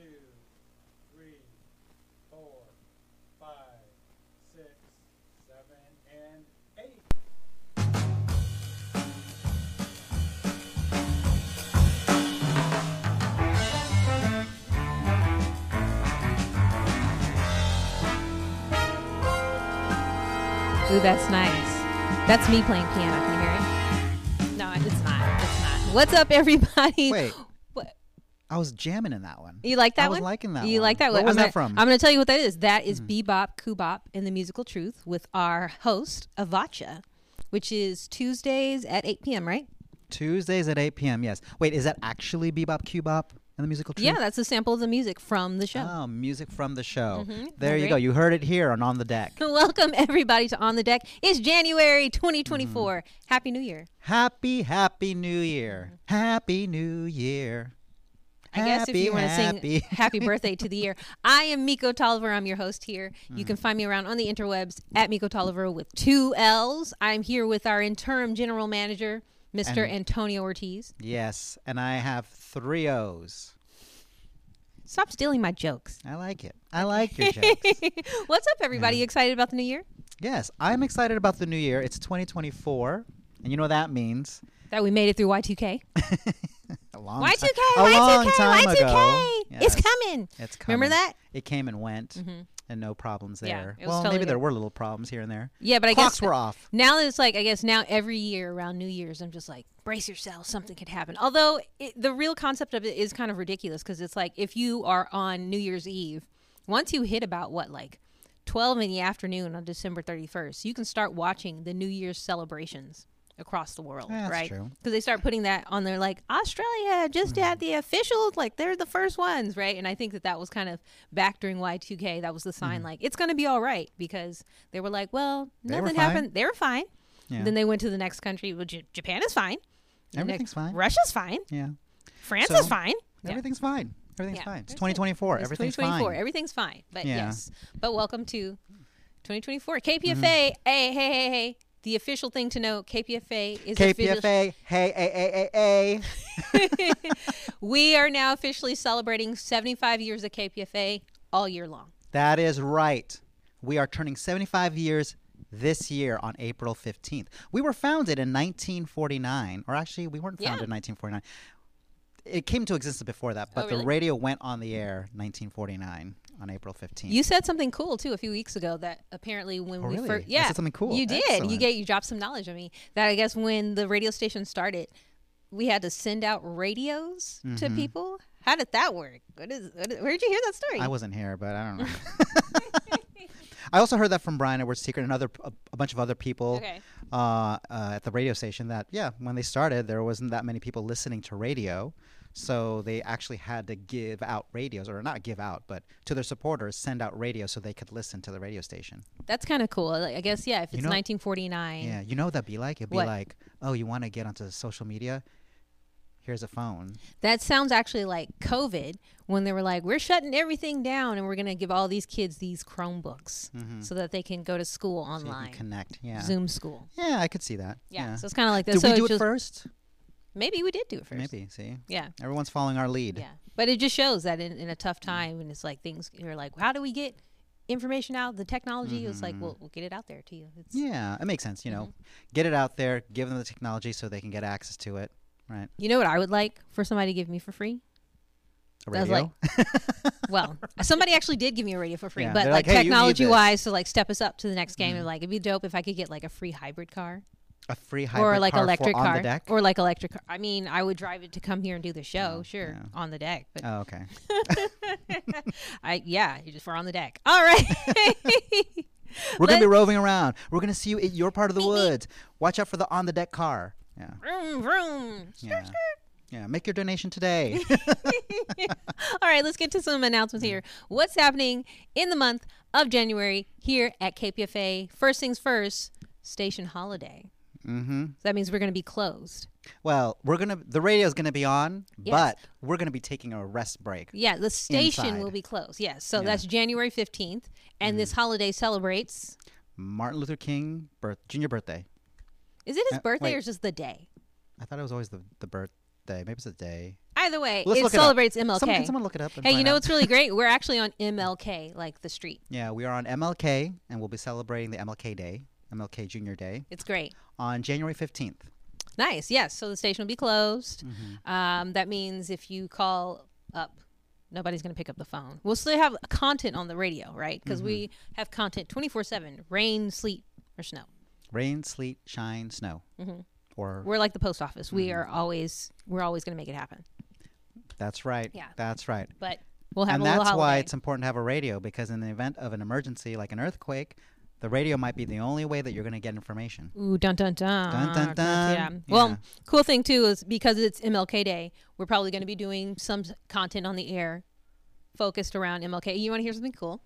two, three, four, five, six, seven, and eight. Ooh, that's nice. That's me playing piano. Can you hear it? No, it's not. It's not. What's up, everybody? Wait? I was jamming in that one. You like that one? I was liking that one. You one. like that What one? was I'm that gonna, from? I'm going to tell you what that is. That is Bebop Kubop in the musical Truth with our host Avacha, which is Tuesdays at 8 p.m. Right? Tuesdays at 8 p.m. Yes. Wait, is that actually Bebop kubop? in the musical truth? Yeah, that's a sample of the music from the show. Oh, music from the show. Mhm. There you go. You heard it here on On the Deck. Welcome everybody to On the Deck. It's January 2024. Mm-hmm. Happy New Year. Happy, happy New Year. Happy New Year. I guess if you want to sing happy birthday to the year. I am Miko Tolliver. I'm your host here. You Mm. can find me around on the interwebs at Miko Tolliver with two L's. I'm here with our interim general manager, Mr. And- Antonio Ortiz. Yes, and I have three O's. Stop stealing my jokes. I like it. I like your jokes. What's up, everybody? You excited about the new year? Yes, I'm excited about the new year. It's 2024, and you know what that means. That we made it through Y2K. A long Y2K, ti- Y2K, a long time Y2K. ago. It's coming. It's coming. Remember that? It came and went, Mhm. and no problems there. was well, totally maybe there were little problems here and there. Yeah, but I Clocks guess were off. now it's like I guess now every year around New Year's, I'm just like brace yourself, something could happen. Although it, the real concept of it is kind of ridiculous because it's like if you are on New Year's Eve, once you hit about what like 12 in the afternoon on December 31st, you can start watching the New Year's celebrations across the world, Yeah, that's right? Because they start putting that on there, like Australia just Mm-hmm. had the officials, like they're the first ones, right? And I think that that was kind of back during Y2K. That was the sign, like it's going to be all right because they were like, well, Mm-hmm. They nothing happened. They were fine. Yeah. Then they went to the next country. Well, J- Japan is fine. Everything's next- fine. Russia's fine. yeah. France So, is fine. Yeah. Everything's fine. Everything's Yeah, fine. It's 2024. It's Everything's 2024. fine. Everything's fine. But Yeah. yes. But welcome to 2024. KPFA. Mm-hmm. Hey, hey, hey, hey. The official thing to know, KPFA is official- KPFA. Hey, hey, hey, hey, hey. we are now officially celebrating 75 years of KPFA all year long. that is right. We are turning 75 years this year on April 15th. We were founded in 1949, or actually, we weren't Yeah. founded in 1949. It came to existence before that, but Oh, really? the radio went on the air 1949 on April 15th. You said something cool too a few weeks ago that apparently when Oh, we really? first I yeah said something cool. you did you get you dropped some knowledge on me that I guess when the radio station started we had to send out radios to Mhm. people. How did that work? What is what is, where did you hear that story? I wasn't here, but I don't know. I also heard that from Brian Edwards-Tiekert and other a, a bunch of other people okay. uh, uh, at the radio station. That yeah, when they started, there wasn't that many people listening to radio, so they actually had to give out radios, or not give out, but to their supporters, send out radios so they could listen to the radio station. That's kind of cool. I guess yeah, if You it's know- 1949. Yeah, you know what that'd be like? It'd be What? like, oh, you want to get onto social media? Here's a phone. That sounds actually like COVID when they were like, we're shutting everything down and we're going to give all these kids these Chromebooks Mhm. so that they can go to school So online. connect. Yeah. Zoom school. Yeah, I could see that. Yeah. Yeah. So it's kind of like this. Did so we do it just- first? Maybe we did do it first. Maybe. See, Yeah. everyone's following our lead. Yeah. But it just shows that in, in a tough time, and it's like things you're like, how do we get information out? The technology It's like, Mhm. we'll, we'll get it out there to you. It's, Yeah, it makes sense. You know, Mm-hmm. get it out there, give them the technology so they can get access to it. Right. You know what I would like for somebody to give me for free? A radio. Well, somebody actually did give me a radio for free, Yeah, but like, like, "Hey, technology wise, to like step us up to the next game, Mhm. and like it'd be dope if I could get like a free hybrid car a free hybrid or like car electric for on car the deck. or like electric car. I mean, I would drive it to come here and do the show, Oh, sure, yeah. on the deck, but oh, okay. I yeah, you just for on the deck. All right. We're gonna be roving around. We're gonna see you at your part of the woods. Watch out for the on the deck car. Yeah. vroom vroom. Yeah. Yeah. Make your donation today. All right, let's get to some announcements here. What's happening in the month of January here at KPFA? First things first, station holiday. Mm-hmm. That means we're going to be closed. Well, we're gonna the radio's gonna be on, Yes. but we're gonna be taking a rest break. Yeah, the station Inside. will be closed. Yes. So Yeah. that's January 15th. And this holiday celebrates. Martin Luther King birth junior birthday. Is it his Uh, birthday wait. or just the day? I thought it was always the the birthday. Maybe it's a day. Either way, Let's it look it celebrates MLK. Someone, can someone look it up? And hey, you know out? what's really great? We're actually on MLK, like the street. Yeah, we are on MLK, and we'll be celebrating the MLK Day, MLK Junior Day, It's great. on January 15th. Nice. Yes. So the station will be closed. Mm-hmm. Um, that means if you call up, nobody's going to pick up the phone. We'll still have content on the radio, right? Because we Mm-hmm. have content 24 7 rain, sleet, or snow. Rain, sleet, shine, snow. Mhm. Or We're like the post office. Mm-hmm. We are always, we're always going to make it happen. that's right. Yeah. That's right. But we'll have and that's why it's important to have a radio because in the event of an emergency like an earthquake, the radio might be the only way that you're going to get information. Ooh, dun dun dun. Dun, dun, dun. Yeah. Well, cool thing too is because it's MLK Day, we're probably going to be doing some content on the air focused around MLK. You want to hear something cool?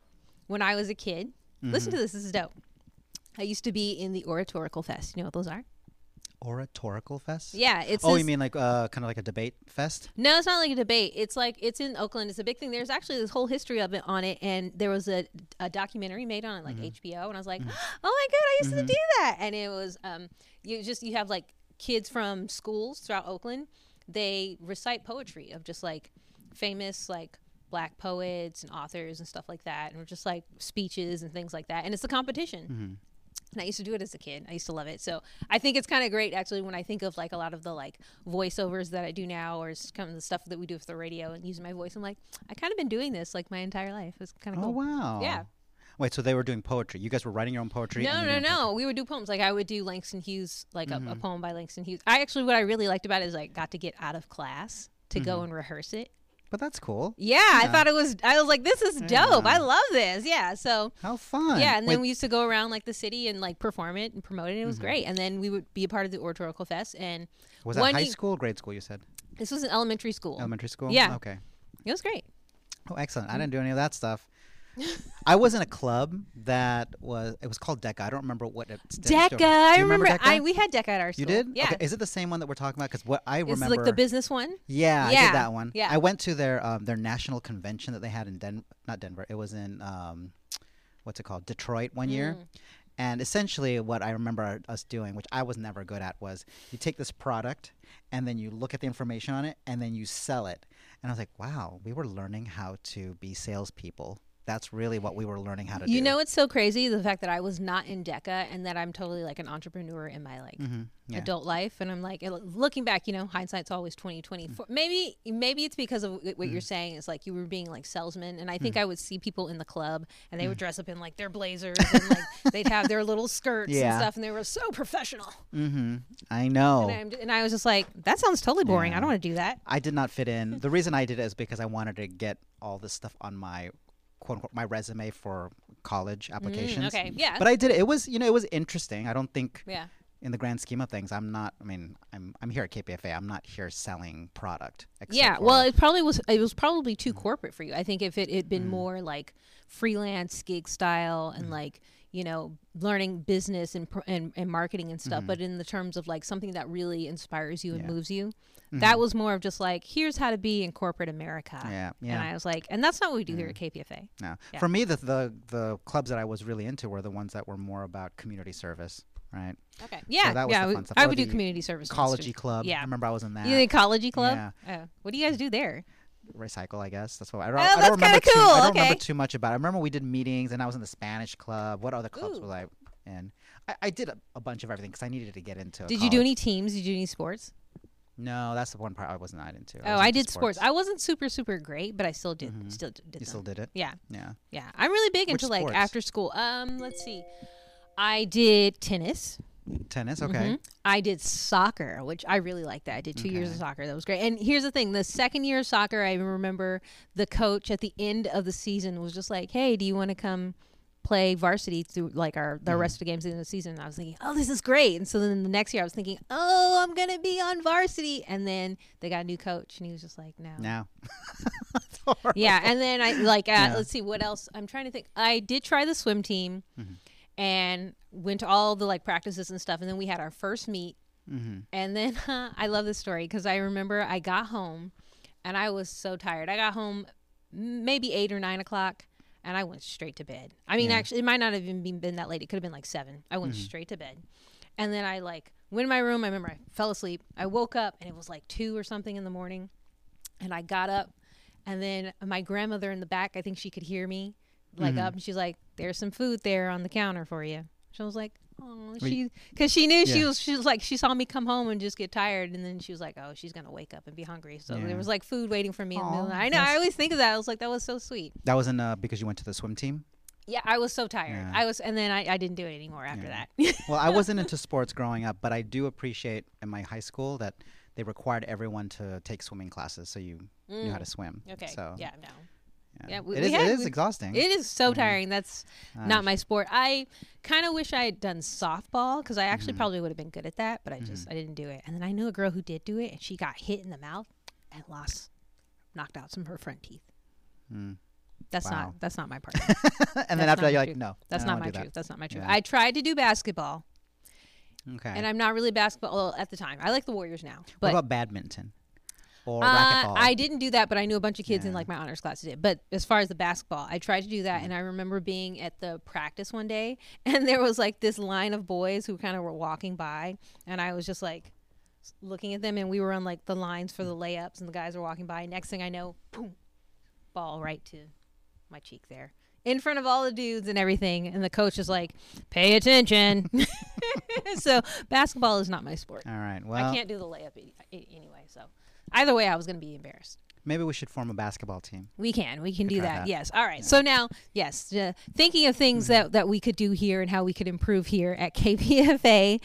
When I was a kid, listen Mm-hmm. to this. This is dope. I used to be in the Oratorical Fest. You know what those are? Oratorical fest? Yeah, it's. Oh, this- you mean like uh, kind of like a debate fest? No, it's not like a debate. It's like it's in Oakland. It's a big thing. There's actually this whole history of it on it, and there was a, a documentary made on it, like HBO, and I was like, oh my god, I used to do that. And it was um, you just you have like kids from schools throughout Oakland. They recite poetry of just like famous like black poets and authors and stuff like that, and just like speeches and things like that. And it's a competition. And I used to do it as a kid. I used to love it. So I think it's kind of great actually when I think of like a lot of the like voiceovers that I do now or kind of the stuff that we do for the radio and using my voice. I'm like, I kind of been doing this like my entire life. It's kind of Oh, cool. wow. Yeah. Wait, so they were doing poetry. You guys were writing your own poetry? No, no, no. We would do poems. Like I would do Langston Hughes, like a, Mm-hmm. a poem by Langston Hughes. I actually, what I really liked about it is I got to get out of class to go Mm-hmm. and rehearse it. But that's cool. Yeah, I thought it was. I was like, this is dope. I love this. Yeah. So How fun. Yeah, and then we used to go around like the city and like perform it and promote it. And it Mm-hmm. was great. And then we would be a part of the Oratorical Fest. And was that high ye- school grade school, you said? this was an elementary school. Elementary school? Yeah. Okay. It was great. Oh, excellent. I didn't do any of that stuff. I was in a club that was, it was called DECA. I don't remember what it DECA. I you remember. DECA? I we had DECA at our school. You did? Yeah. Okay. Is it the same one that we're talking about? Because what I remember remember. like the business one. Yeah, I Yeah, did that one. yeah. I went to their um, their national convention that they had in Den not Denver. It was in um, what's it called? Detroit one year. Mm. And essentially, what I remember us doing, which I was never good at, was you take this product and then you look at the information on it and then you sell it. And I was like, wow, we were learning how to be salespeople. That's really what we were learning how to do. You know, it's so crazy the fact that I was not in DECA and that I'm totally like an entrepreneur in my like Mhm, yeah. adult life. And I'm like looking back, you know, hindsight's always 2020. Mm. Maybe maybe it's because of wh- what you're saying. It's like you were being like salesman, and I Mm. think I would see people in the club and they would dress up in like their blazers and like they'd have their little skirts and stuff, and they were so professional. Mm-hmm. I know. And, I'm, and I was just like, that sounds totally boring. I don't want to do that. I did not fit in. The reason I did it is because I wanted to get all this stuff on my quote unquote my resume for college applications. Mm, okay, yeah. But I did it. It was you know it was interesting. I don't think Yeah. In the grand scheme of things, I'm not. I mean, I'm I'm here at KPFA. I'm not here selling product. Yeah, well, it probably was. It was probably too corporate for you. I think if it had Mm. been more like freelance gig style and like you know learning business and and, and marketing and Mm-hmm. stuff, but in the terms of like something that really inspires you and Yeah. Mm-hmm. moves you, that was more of just like here's how to be in corporate America. yeah, yeah. And. I was like, and that's not what we do here at KPFA. no. yeah. For me, the, the the clubs that I was really into were the ones that were more about community service, right? Okay. Yeah. that was yeah. the we-. I would do community service. too. club. Yeah. I remember I was in that. You think Collegey club? Yeah. Oh. what do you guys do there? recycle, I guess. That's what I don't, Oh, I don't remember. kinda Too, I don't remember too much about. it. I remember we did meetings, and I was in the Spanish club. What other clubs Ooh. was I in? I, I did a, a bunch of everything because I needed to get into. It. Did you do any teams? Did you do any sports? No, that's the one part I was not into. Oh, I into did sports. I wasn't super super great, but I still did still did you them. still did it? Yeah. Yeah. Yeah, I'm really big Which into like after school. Um, let's see, I did tennis. Tennis. Okay. Mhm. I did soccer, which I really liked that. I did two years of soccer. That was great. And here's the thing: the second year of soccer, I remember the coach at the end of the season was just like, "Hey, do you want to come?" play varsity through like our the rest of the games in the season and I was thinking oh this is great and so then the next year I was thinking oh I'm gonna be on varsity and then they got a new coach and he was just like no no. yeah and then i like uh, Yeah. let's see what else i'm trying to think i did try the swim team Mm-hmm. And went to all the like practices and stuff and then we had our first meet Mm-hmm. and then i love this story because i remember i got home and i was so tired i got home maybe eight or nine o'clock and i went straight to bed i mean Yeah. Mm-hmm. actually it might not have even been, been that late it could have been like seven i went straight to bed and then i like went in my room. I remember I fell asleep. I woke up and it was like two or something in the morning, and I got up, and then my grandmother in the back, I think she could hear me, like Mhm. up, and she's like, "There's some food there on the counter for you." She was like, "Oh, she," because she knew she was. She was like, she saw me come home and just get tired, and then she was like, "Oh, she's gonna wake up and be hungry." So Yeah. there was like food waiting for me in the middle. of the Aw, night. I know. I always think of that. I was like, that was so sweet. That wasn't uh, because you went to the swim team. Yeah, I was so tired. Yeah. I was, and then I, I didn't do it anymore after Yeah. that. Well, I wasn't into sports growing up, but I do appreciate in my high school that they required everyone to take swimming classes, so you knew how Mm, to swim. Okay. So yeah. No. Yeah. Yeah, we- it is. had- it is we- exhausting. It is so Yeah. tiring. That's Uh, not my sport. I kind of wish I had done softball because I actually Mhm. probably would have been good at that, but I just Mhm. I didn't do it. And then I knew a girl who did do it, and she got hit in the mouth and lost, knocked out some of her front teeth. Mm. That's Wow. not that's not my part. and then after that, you're like, truth. no, That's not my truth. That's not my truth. Yeah. I tried to do basketball, Okay. and I'm not really basketball at the time. I like the Warriors now, But what about badminton or Uh, racquetball? I didn't do that, but I knew a bunch of kids in like my honors class did. But as far as the basketball, I tried to do Mm. that, and I remember being at the practice one day, and there was like this line of boys who kind of were walking by, and I was just like looking at them, and we were on like the lines for Mm. the layups, and the guys were walking by. Next thing I know, boom, ball right to my cheek there. In front of all the dudes and everything, and the coach is like, "Pay attention." so basketball is not my sport. All right. Well, I can't do the layup e- anyway. So either way, I was going to be embarrassed. maybe we should form a basketball team. We can, we can do that. that. Yes. All right. Yeah. Mm-hmm. So now, yes, uh, thinking of things that that we could do here and how we could improve here at KPFA.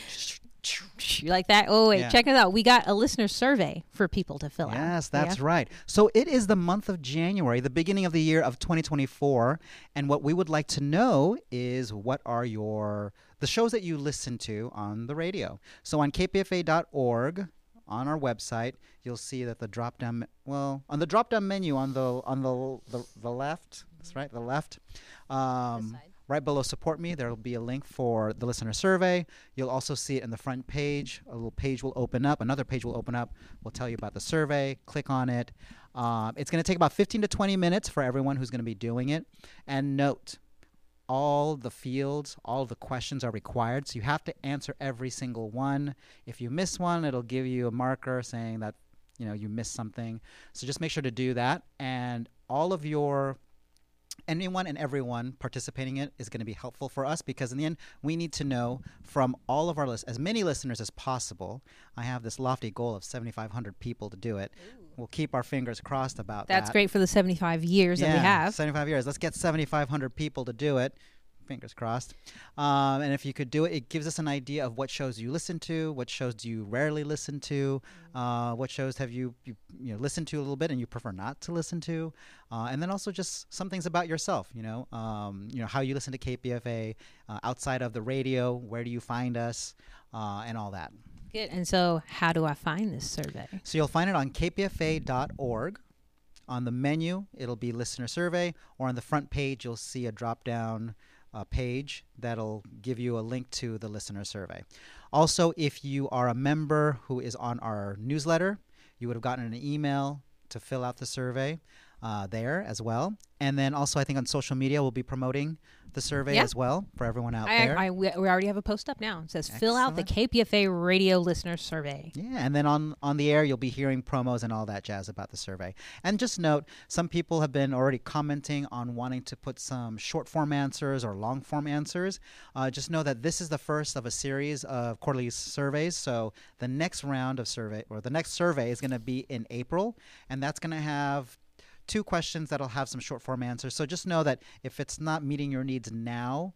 You like that? Oh wait, Yeah. check it out. We got a listener survey for people to fill out. Yes, that's right. So it is the month of January, the beginning of the year of 2024, and what we would like to know is what are your the shows that you listen to on the radio. So on kpfa.org on our website, you'll see that the drop down well, on the drop down menu on the on the the, the left, that's right, the left. Um. Right below support me, there will be a link for the listener survey. You'll also see it in the front page. A little page will open up. Another page will open up. We'll tell you about the survey. Click on it. Um, it's going to take about 15 to 20 minutes for everyone who's going to be doing it. And note, all the fields, all the questions are required, so you have to answer every single one. If you miss one, it'll give you a marker saying that you know you missed something. So just make sure to do that. And all of your anyone and everyone participating in it is going to be helpful for us because in the end we need to know from all of our list as many listeners as possible i have this lofty goal of 7500 people to do it we'll keep our fingers crossed about That's that. That's great for the 75 years that we Yeah, have. 75 years. Let's get 7500 people to do it. Fingers crossed. Um, and if you could do it it gives us an idea of what shows you listen to what shows do you rarely listen to uh, what shows have you, you you know listened to a little bit and you prefer not to listen to. Uh, and then also just some things about yourself you know um, you know how you listen to kpfa uh, outside of the radio where do you find us uh, and all that Good. And so, how do I find this survey? so you'll find it on kpfa.org. On the menu, it'll be listener survey, or on the front page, you'll see a drop down uh, page that'll give you a link to the listener survey. Also, if you are a member who is on our newsletter, you would have gotten an email to fill out the survey uh, there as well. And then also, I think on social media, we'll be promoting the survey Yeah. as well for everyone out I, there. I, we we already have a post up now. It says, fill out the KPFA radio listener survey. Yeah, and then on on the air you'll be hearing promos and all that jazz about the survey. And just note, some people have been already commenting on wanting to put some short form answers or long form answers. Uh, just know that this is the first of a series of quarterly surveys. So the next round of survey or the next survey is going to be in April, and that's going to have two questions that'll have some short form answers. So just know that if it's not meeting your needs now,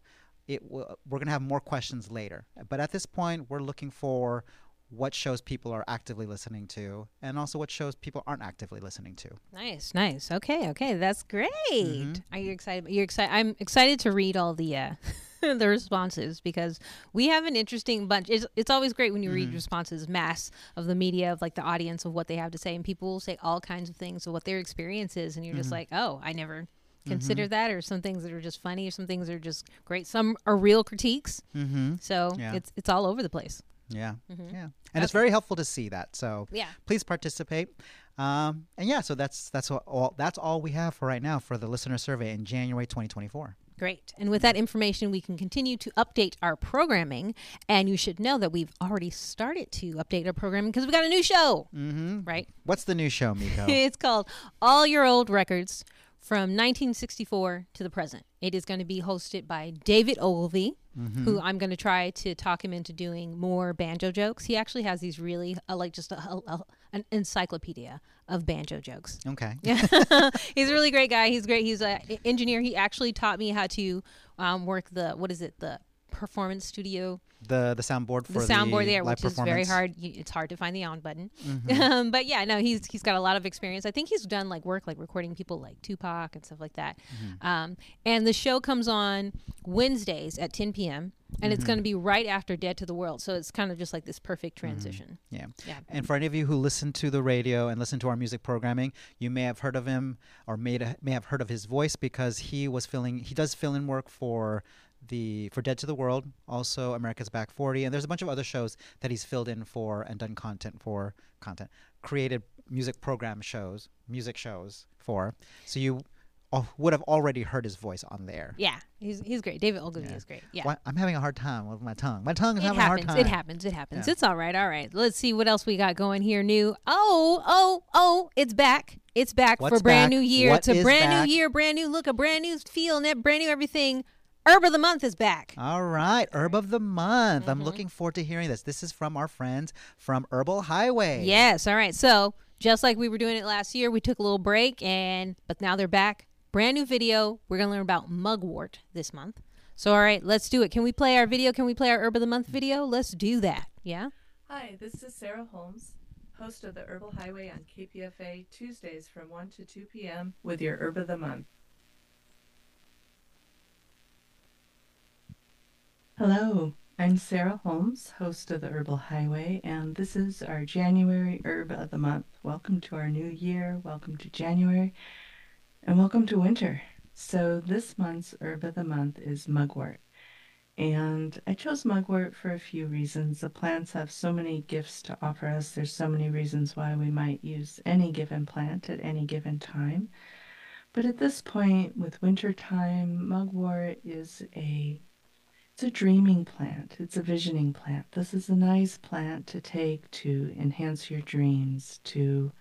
it will, we're going to have more questions later. But at this point, we're looking for what shows people are actively listening to and also what shows people aren't actively listening to. Nice, nice. Okay, okay, that's great. Mhm. Are you excited? You're excited. I'm excited to read all the uh, the responses because we have an interesting bunch. It's, it's always great when you read Mhm. responses, mass of the media, of like the audience of what they have to say, and people will say all kinds of things of what their experience is, and you're just Mhm. like, oh, I never considered that, or some things that are just funny, or some things that are just great. Some are real critiques, Mm-hmm. so Yeah. it's it's all over the place. Yeah. Mhm. Yeah. And it's very helpful to see that. So Yeah. please participate. Um, and yeah, so that's that's all that's all we have for right now for the listener survey in January 2024. Great. And with that information, we can continue to update our programming. And you should know that we've already started to update our programming because we've got a new show, Mm-hmm. right? What's the new show, Miko? it's called All Your Old Records from 1964 to the present. It is going to be hosted by David Ogilvy, Mm-hmm. who I'm going to try to talk him into doing more banjo jokes. He actually has these really, uh, like, just a, a- a- an encyclopedia of banjo jokes. okay. Yeah, he's a really great guy. He's great. He's an engineer. He actually taught me how to um, work the what is it the performance studio The the soundboard for the soundboard the there, live which is very hard. It's hard to find the on button. Mhm. Um, but yeah, no, he's he's got a lot of experience. I think he's done like work like recording people like Tupac and stuff like that. Mm-hmm. Um, and the show comes on Wednesdays at 10 p.m. and it's Mm-hmm. going to be right after Dead to the World. So it's kind of just like this perfect transition. Yeah. Yeah. And for any of you who listen to the radio and listen to our music programming, you may have heard of him or may may have heard of his voice because he was filling he does fill in work for the for Dead to the World, also America's Back 40, and there's a bunch of other shows that he's filled in for and done content for content created music program shows, music shows for. So you al- would have already heard his voice on there. Yeah, he's he's great. David Ogilvy Yeah. is great. Yeah. Why- I'm having a hard time with my tongue. My tongue is It having a hard happens. time. It happens. It happens. Yeah. It's all right. All right. Let's see what else we got going here. New. Oh, oh, oh! It's back. It's back What's for brand back? new year. What it's a brand back? new year, brand new look, a brand new feel, and brand new everything. Herb of the month is back. All right, herb of the month. Mm-hmm. I'm looking forward to hearing this. This is from our friends from Herbal Highway. Yes. All right. So just like we were doing it last year, we took a little break, and but now they're back. Brand new video. We're gonna learn about mugwort this month. So all right, let's do it. Can we play our video? Can we play our herb of the month video? Let's do that. Yeah. Hi, this is Sarah Holmes, host of the Herbal Highway on KPFA Tuesdays from 1 to 2 p.m. with your Herb of the Month. Hello, I'm Sarah Holmes, host of the Herbal Highway, and this is our January Herb of the Month. Welcome to our new year, welcome to January, and welcome to winter. So, this month's Herb of the Month is mugwort. And I chose mugwort for a few reasons. The plants have so many gifts to offer us. There's so many reasons why we might use any given plant at any given time. But at this point, with winter time, mugwort is a it's a dreaming plant. It's a visioning plant. This is a nice plant to take to enhance your dreams, to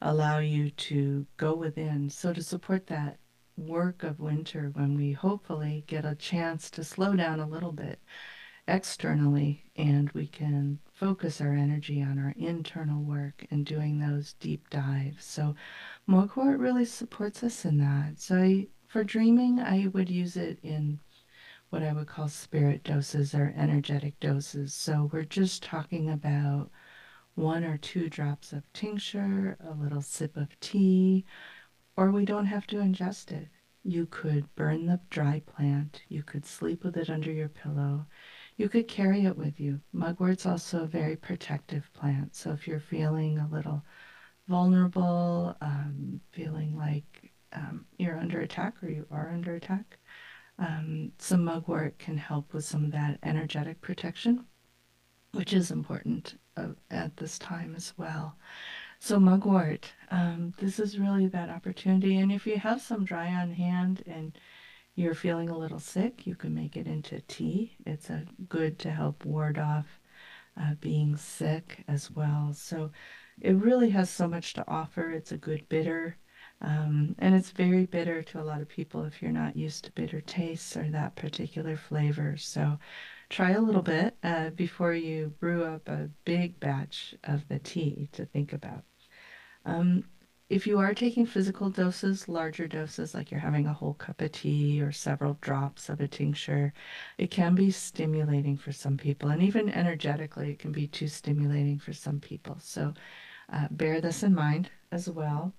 allow you to go within. So to support that work of winter when we hopefully get a chance to slow down a little bit externally and we can focus our energy on our internal work and doing those deep dives. So Mugwort really supports us in that. So I, for dreaming, I would use it in what I would call spirit doses or energetic doses. So we're just talking about one or two drops of tincture, a little sip of tea, or we don't have to ingest it. You could burn the dry plant, you could sleep with it under your pillow, you could carry it with you. Mugwort's also a very protective plant, so if you're feeling a little vulnerable, um, feeling like um, you're under attack or you are under attack, um, some mugwort can help with some of that energetic protection, which is important uh, at this time as well. So mugwort, um, this is really that opportunity. And if you have some dry on hand and you're feeling a little sick, you can make it into tea. It's a good to help ward off uh, being sick as well. So it really has so much to offer. It's a good bitter. Um, and it's very bitter to a lot of people if you're not used to bitter tastes or that particular flavor. So try a little bit uh, before you brew up a big batch of the tea to think about. Um, if you are taking physical doses, larger doses, like you're having a whole cup of tea or several drops of a tincture, it can be stimulating for some people. And even energetically, it can be too stimulating for some people. So uh, bear this in mind as well.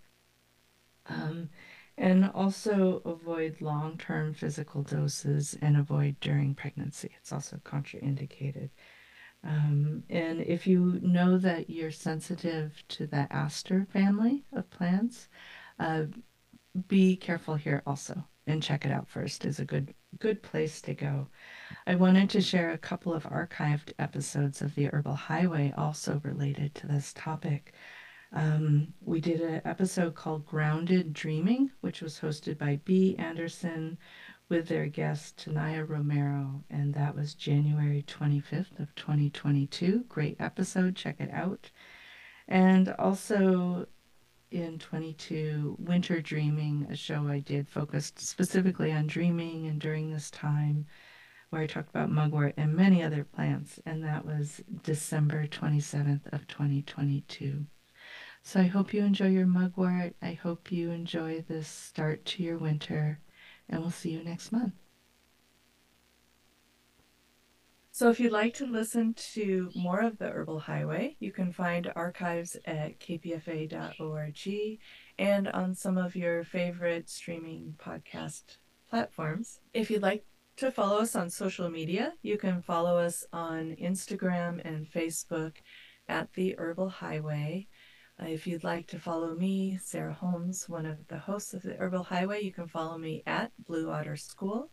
Um, and also avoid long term physical doses and avoid during pregnancy. It's also contraindicated. Um, and if you know that you're sensitive to the aster family of plants, uh, be careful here also and check it out first is a good good place to go. I wanted to share a couple of archived episodes of the Herbal Highway also related to this topic. Um, we did an episode called Grounded Dreaming, which was hosted by B. Anderson with their guest Tanaya Romero, and that was January 25th of 2022. Great episode, check it out. And also in 22 Winter Dreaming, a show I did focused specifically on dreaming and during this time where I talked about mugwort and many other plants, and that was December 27th of 2022. So I hope you enjoy your mugwort. I hope you enjoy this start to your winter, and we'll see you next month. So, if you'd like to listen to more of the Herbal Highway, you can find archives at kpfa.org and on some of your favorite streaming podcast platforms. If you'd like to follow us on social media, you can follow us on Instagram and Facebook at the Herbal Highway. Uh, if you'd like to follow me, Sarah Holmes, one of the hosts of the Herbal Highway, you can follow me at Blue Otter School.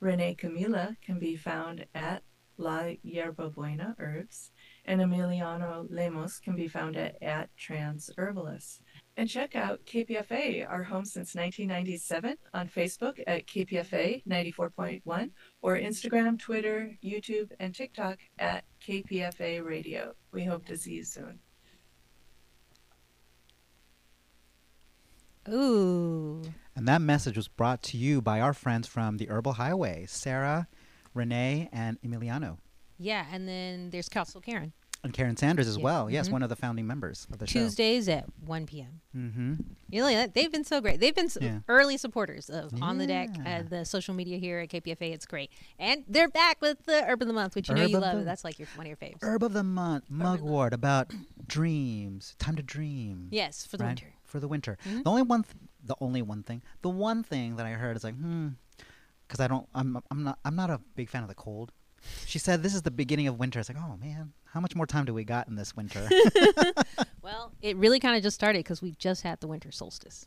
Renee Camila can be found at La Yerba Buena Herbs, and Emiliano Lemos can be found at, at Trans Herbalist. And check out KPFA, our home since 1997, on Facebook at KPFA 94.1, or Instagram, Twitter, YouTube, and TikTok at KPFA Radio. We hope to see you soon. Ooh. And that message was brought to you by our friends from the Herbal Highway, Sarah, Renee, and Emiliano. Yeah, and then there's Council Karen. And Karyn Sanders as Yeah. well. Yes, Mhm. one of the founding members of the show. Tuesdays at 1 p.m. Mm-hmm. You know, they've been so great. They've been s Yeah. early supporters of On the Deck, uh, the social media here at KPFA. It's great. And they're back with the Herb of the Month, which you know you love. That's like your one of your faves. Herb of the Month, Mugwort, about dreams, time to dream. yes, for the right? winter. For the winter. Mhm. The only one, th- the only one thing, the one thing that I heard is like, hmm, because I don't, I'm, I'm not, I'm not a big fan of the cold. She said this is the beginning of winter. It's like, oh man, how much more time do we got in this winter? Well, it really kind of just started because we just had the winter solstice.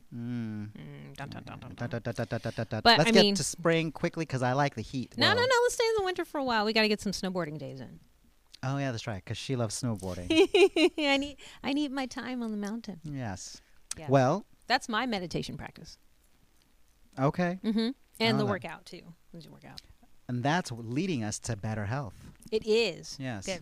Let's get to spring quickly because I like the heat. No, no, no. Let's stay in the winter for a while. We got to get some snowboarding days in. Oh yeah, that's right. Because she loves snowboarding. I need, I need my time on the mountain. yes. Yeah. Well, That's my meditation practice. okay, Mm-hmm. And the that- workout too. There's a workout. and that's leading us to better health. It is. Yes. Good.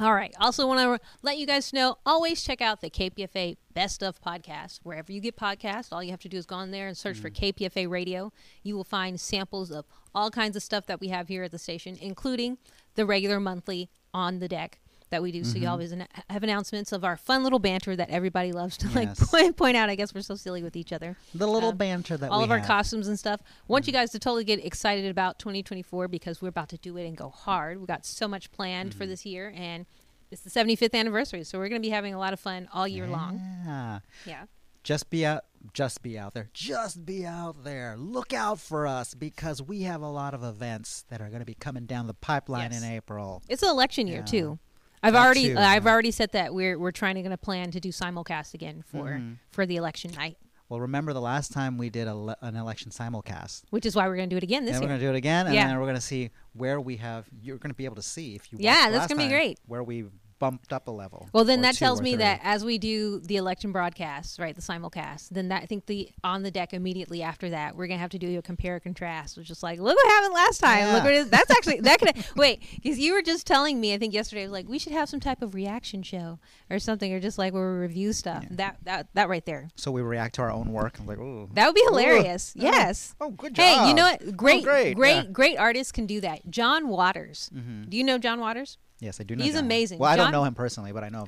All right. Also, want to let you guys know always check out the KPFA Best of podcast. Wherever you get podcasts, all you have to do is go on there and search for KPFA Radio. You will find samples of all kinds of stuff that we have here at the station, including the regular monthly on the deck that we do. So you always an- have announcements of our fun little banter that everybody loves to like point, point out. I guess we're so silly with each other The little Um, banter that all of our costumes and stuff. Want you guys to totally get excited about 2024 because we're about to do it and go hard. We got so much planned Mm-hmm. for this year, and it's the 75th anniversary, so we're going to be having a lot of fun all year long. Yeah. Yeah. Just be out. Just be out there. Just be out there. Look out for us because we have a lot of events that are going to be coming down the pipeline Yes. in April. It's an election year Yeah. too. I've That already too, I've yeah. already said that we're we're trying to going to plan to do simulcast again for Mhm. for the election night, Well, remember the last time we did a le- an election simulcast. which is why we're going to do it again this and we're going to do it again, and Yeah. then we're going to see where we have. You're going to be able to see if you. Yeah, that's last gonna be great. Where we bumped up a level. Well, then that tells me three. that as we do the election broadcasts, right, the simulcast, then that, I think the on the deck immediately after that, we're gonna have to do a compare and contrast, which is like, look what happened last time. Look Yeah. what it is. That's actually that could wait because you were just telling me, I think yesterday, was like we should have some type of reaction show or something, or just like where we review stuff. Yeah. That that that right there, So we react to our own work. I'm like, ooh. that would be hilarious. Oh, Yes. Oh, good job. Hey, you know what? Great, great, great, yeah. great artists can do that. John Waters. Mhm. Do you know John Waters? Yes, I do know. Him. He's John. amazing. Well, I don't know him personally, but I know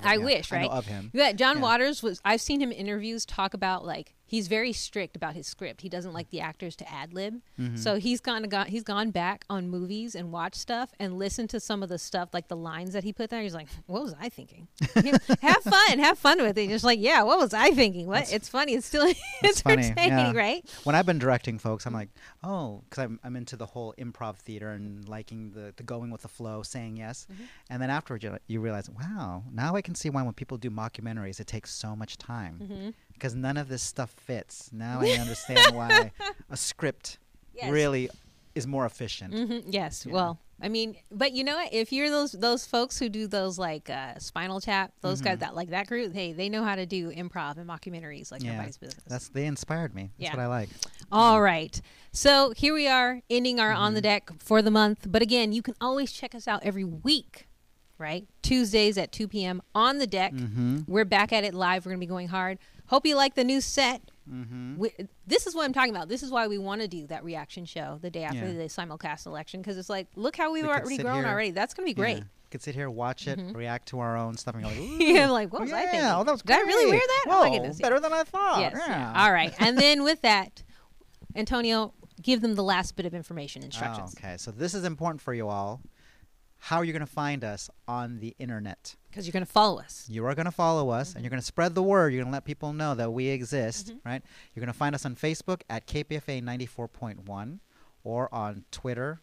of him. I yeah. wish, I right? know of him. Yeah, John Yeah. Waters was. I've seen him in interviews talk about like he's very strict about his script. He doesn't like the actors to ad lib. Mm-hmm. So he's gone got he's gone back on movies and watched stuff and listened to some of the stuff like the lines that he put there. He's like, "What was I thinking?" have fun, have fun with it. Just like, yeah, what was I thinking? What? That's- it's funny. It's still That's funny, entertaining, yeah. right? when I've been directing folks, I'm like, oh, because I'm, I'm into the whole improv theater and liking the, the going with the flow, saying yes. Mm-hmm. And then afterwards, you, you realize, wow, now I can see why when people do mockumentaries, it takes so much time Mm-hmm. Because none of this stuff fits. Now I understand why a script Yes. really is more efficient. hmm Yes. Yeah. Well, I mean, but you know what? If you're those those folks who do those like uh, Spinal Tap, those guys that like that group, hey, they know how to do improv and mockumentaries like yeah, nobody's business. that's they inspired me. That's Yeah. what I like. All right. So here we are ending our Mm-hmm. on the deck for the month. But again, you can always check us out every week, right? Tuesdays at 2 p.m. on the deck. Mm-hmm. We're back at it live. We're going to be going hard. Hope you like the new set. Mm-hmm. We, this is what I'm talking about. This is why we want to do that reaction show the day after Yeah. the simulcast election because it's like, look how we've We already grown here- already. That's going to be great. Yeah. Could sit here, watch it, react to our own stuff, and go like, Yeah, I'm like, what was yeah, I thinking? Oh, that was great. Did I really wear that? Whoa, oh my goodness. better than I thought. Yes. Yeah. yeah. All right. And then with that, Antonio, give them the last bit of information, instructions. Oh, okay, so this is important for you all. How you're you going to find us on the internet? Because you're going to follow us. You are going to follow us and you're going to spread the word. You're going to let people know that we exist, Mm-hmm. right? You're going to find us on Facebook at KPFA 94.1 or on Twitter,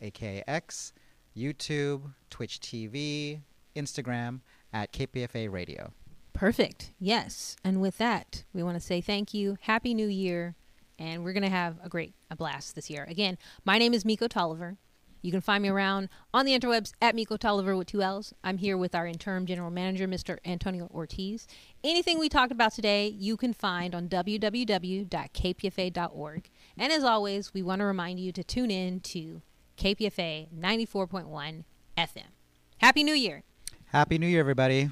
aka X, YouTube, Twitch TV, Instagram at KPFA Radio. Perfect. Yes. And with that, we want to say thank you. Happy New Year. And we're going to have a great a blast this year. Again, my name is Miko Tolliver. You can find me around on the interwebs at Miko Tolliver with two L's. I'm here with our interim general manager, Mr. Antonio Ortiz. Anything we talked about today, you can find on www.kpfa.org. And as always, we want to remind you to tune in to KPFA 94.1 FM. Happy New Year. Happy New Year, everybody.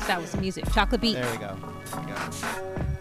Us with some music. Chocolate Beat. There we go. There we go.